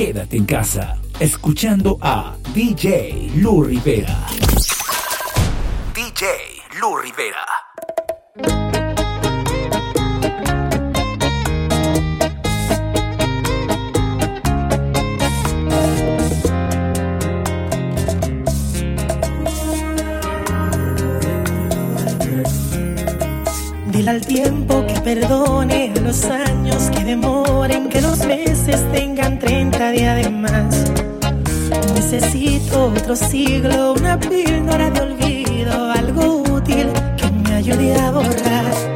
quédate en casa, escuchando a DJ Lu Rivera. DJ Lu Rivera. Al tiempo que perdone a los años que demoren, que los meses tengan 30 días de más. Necesito otro siglo, una píldora de olvido, algo útil que me ayude a borrar.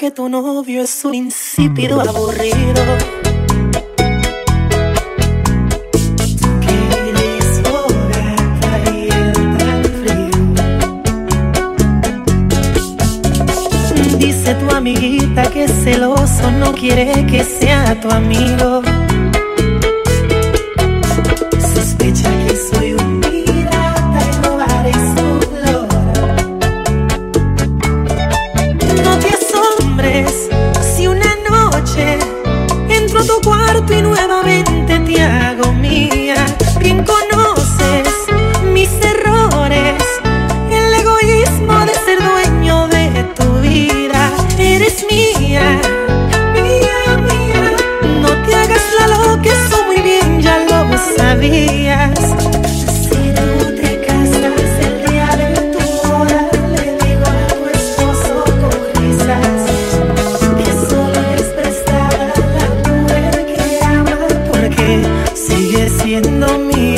Que tu novio es un insípido aburrido. Dice tu amiguita que celoso no quiere que sea tu amigo. tienen a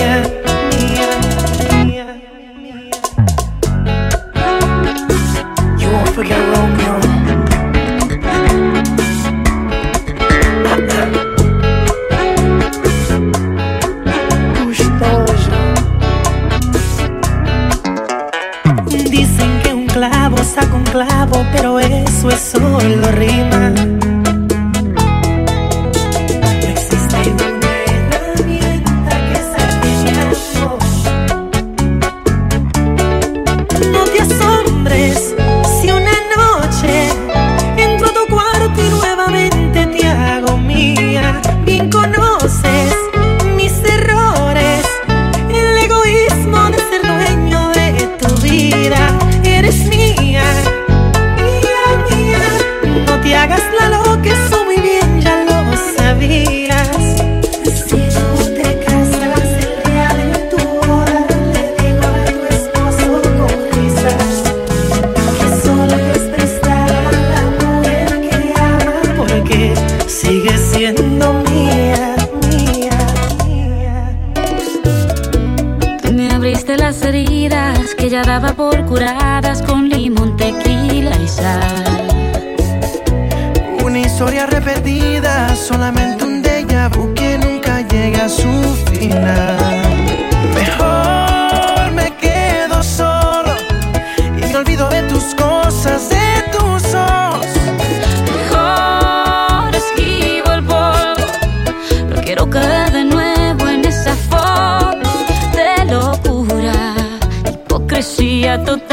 ya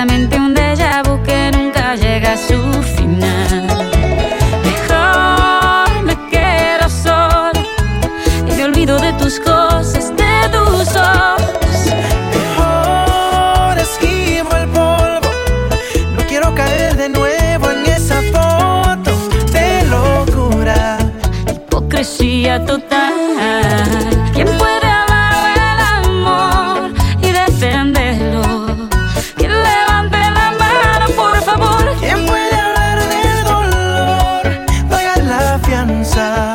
solamente pensar.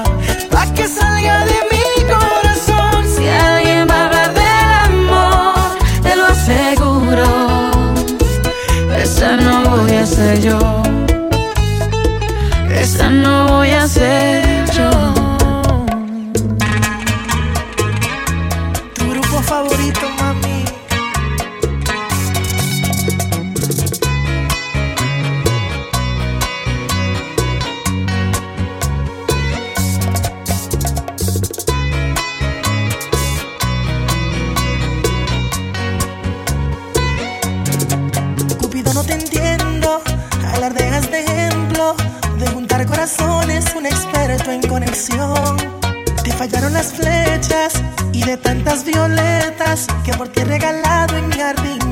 calado en mi jardín.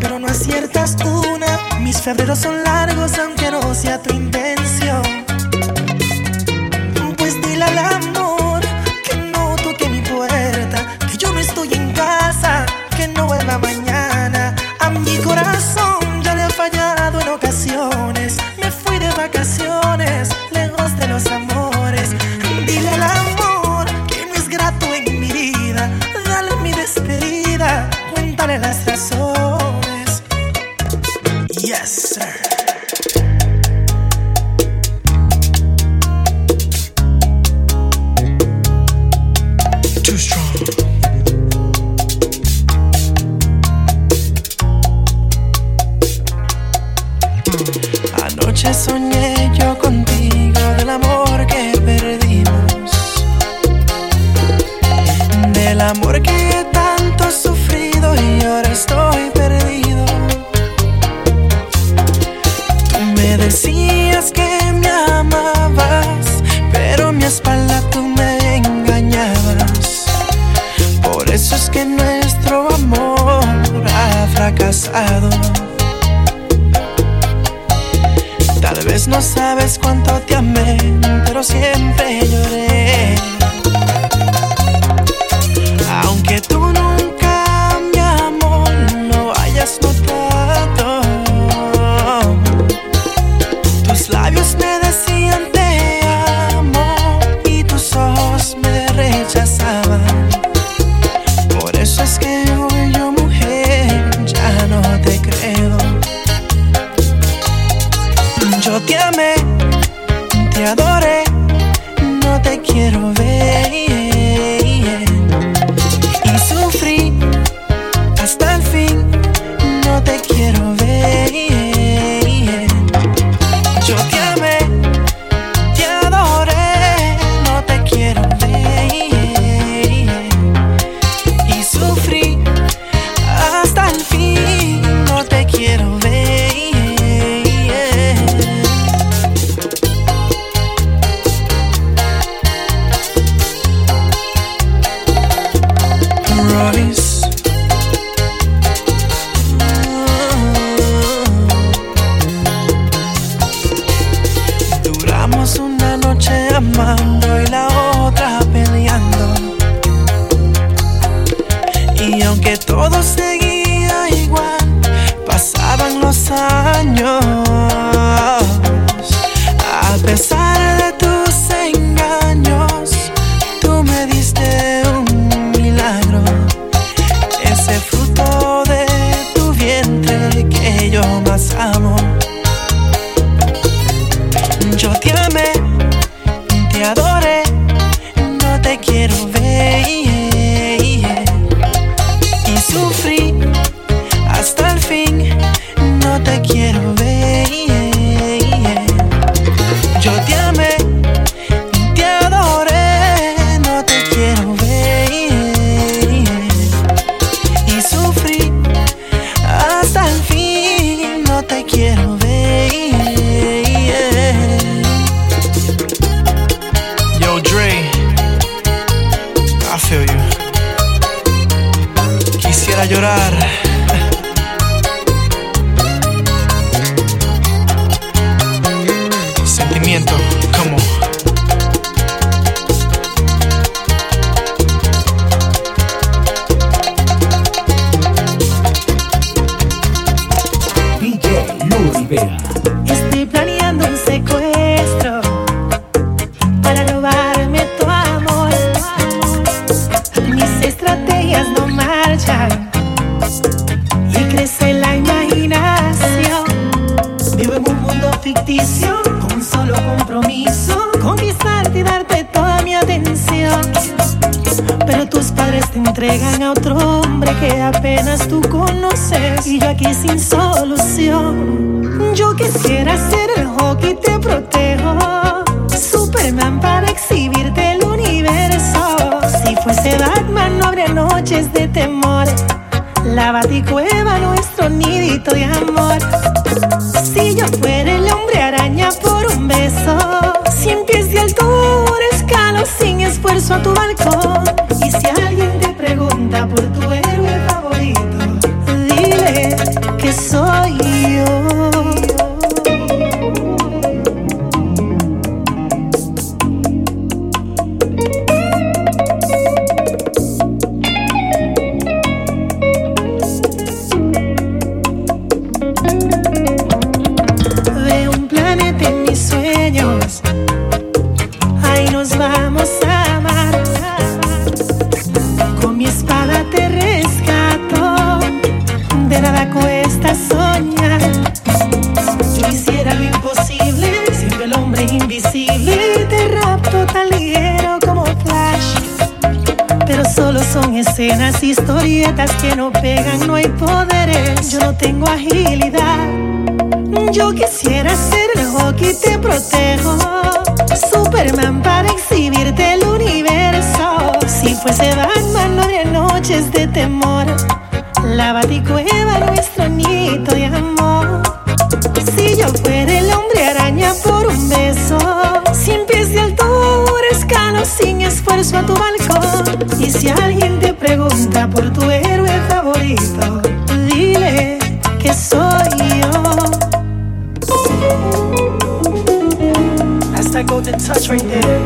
pero no aciertas una. Mis febreros son largos aunque no sea tu intención. solo compromiso conquistarte y darte toda mi atención. Pero tus padres te entregan a otro hombre que apenas tú conoces y yo aquí sin solución. Yo quisiera ser el hockey, te protejo. Superman para exhibirte el universo. Si fuese Batman no habría noches de temor. La baticueva, nuestro nidito de amor. almuerzo a tu balcón. Y si alguien te pregunta por tu héroe favorito, dile que soy yo. That's that golden touch right there.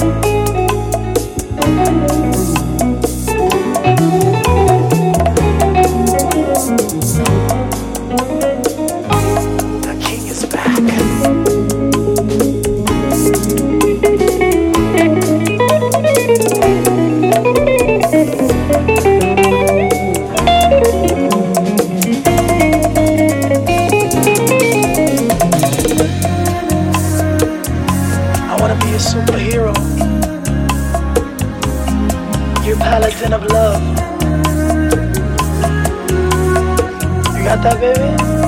of love. You got that, baby?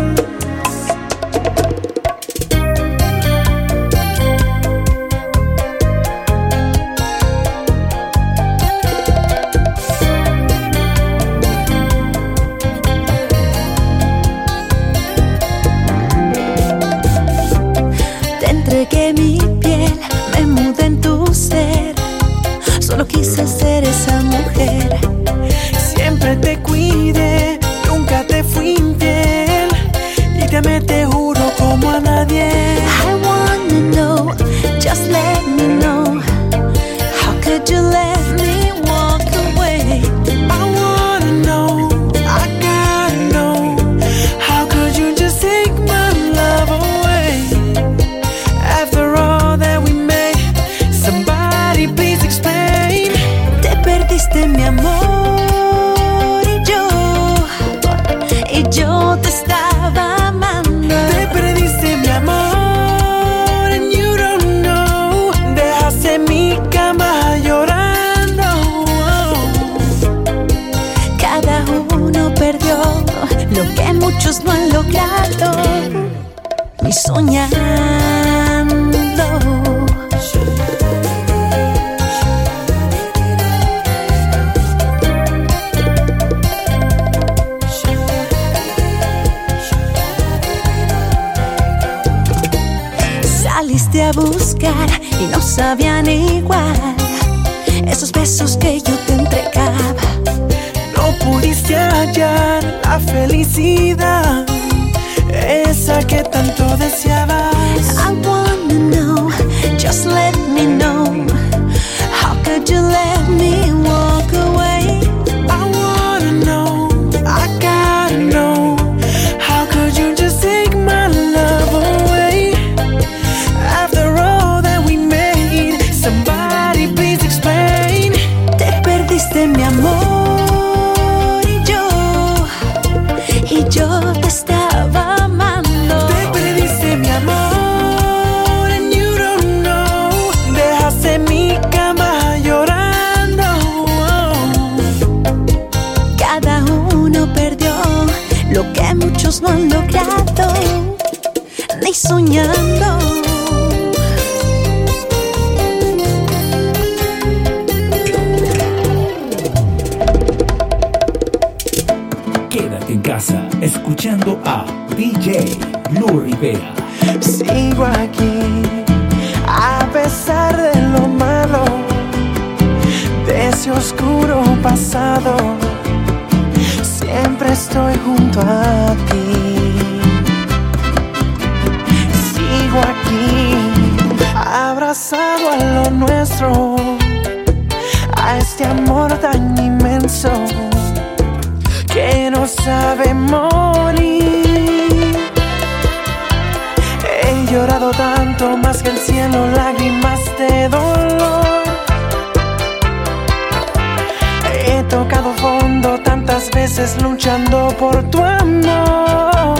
yo te entregaba, no pudiste hallar la felicidad, esa que tanto deseabas. I wanna know, just let soñando. Quédate en casa escuchando a DJ Lu Rivera. Sigo aquí, a pesar de lo malo, de ese oscuro pasado. Siempre estoy junto a ti. Abrazado a lo nuestro, a este amor tan inmenso que no sabe morir. He llorado tanto más que el cielo, lágrimas de dolor. He tocado fondo tantas veces luchando por tu amor.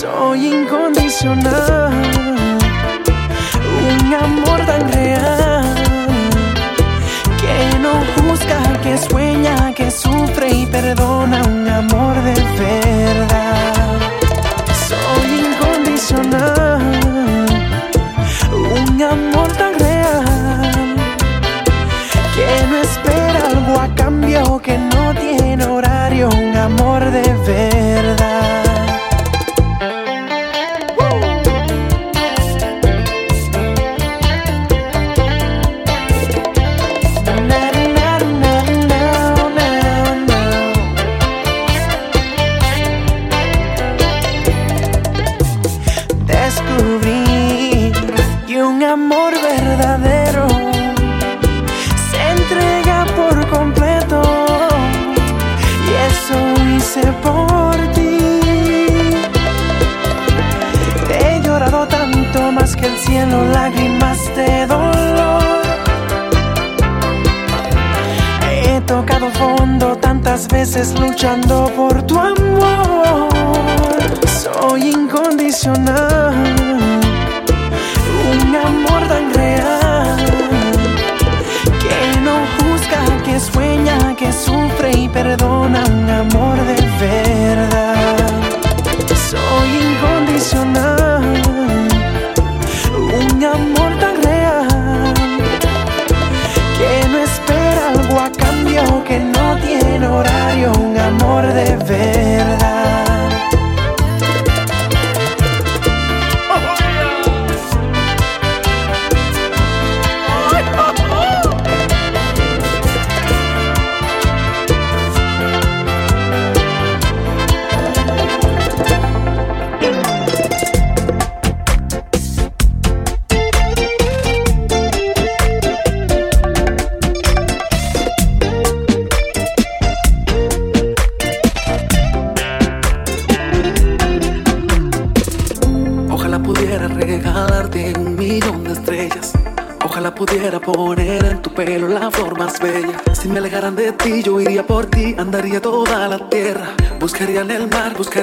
Soy incondicional, un amor tan real que no juzga, que sueña, que sufre y perdona un amor de verdad. Soy incondicional, un amor tan real que no espera algo a cambio, que no tiene horario, un amor de verdad. Luchando por tu amor. Soy incondicional, un amor tan real que no juzga, que sueña, que sufre y perdona un amor de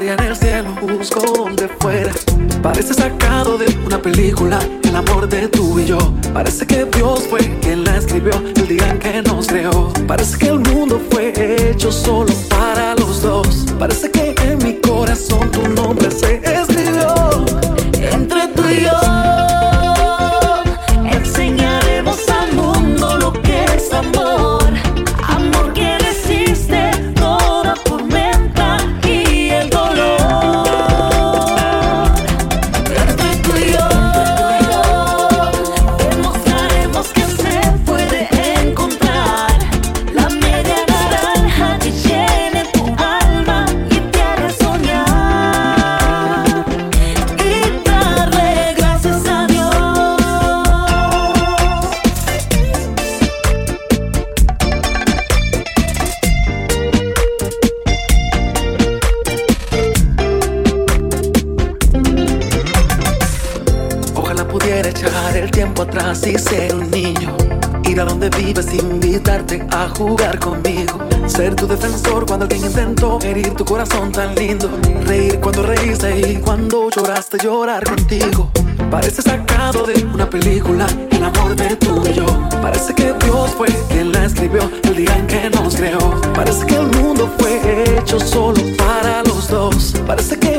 buscaría en el cielo, busco donde fuera. Parece sacado de una película, el amor de tú y yo. Parece que Dios fue quien la escribió el día en que nos creó. Parece que el mundo fue hecho solo para los dos. Parece que en mi corazón tu nombre se escribió. Entre tú y y ser un niño. Ir a donde vives, invitarte a jugar conmigo. Ser tu defensor cuando alguien intentó herir tu corazón tan lindo. Reír cuando reíste y cuando lloraste, llorar contigo. Parece sacado de una película, el amor de tú y yo. Parece que Dios fue quien la escribió el día en que nos creó. Parece que el mundo fue hecho solo para los dos. Parece que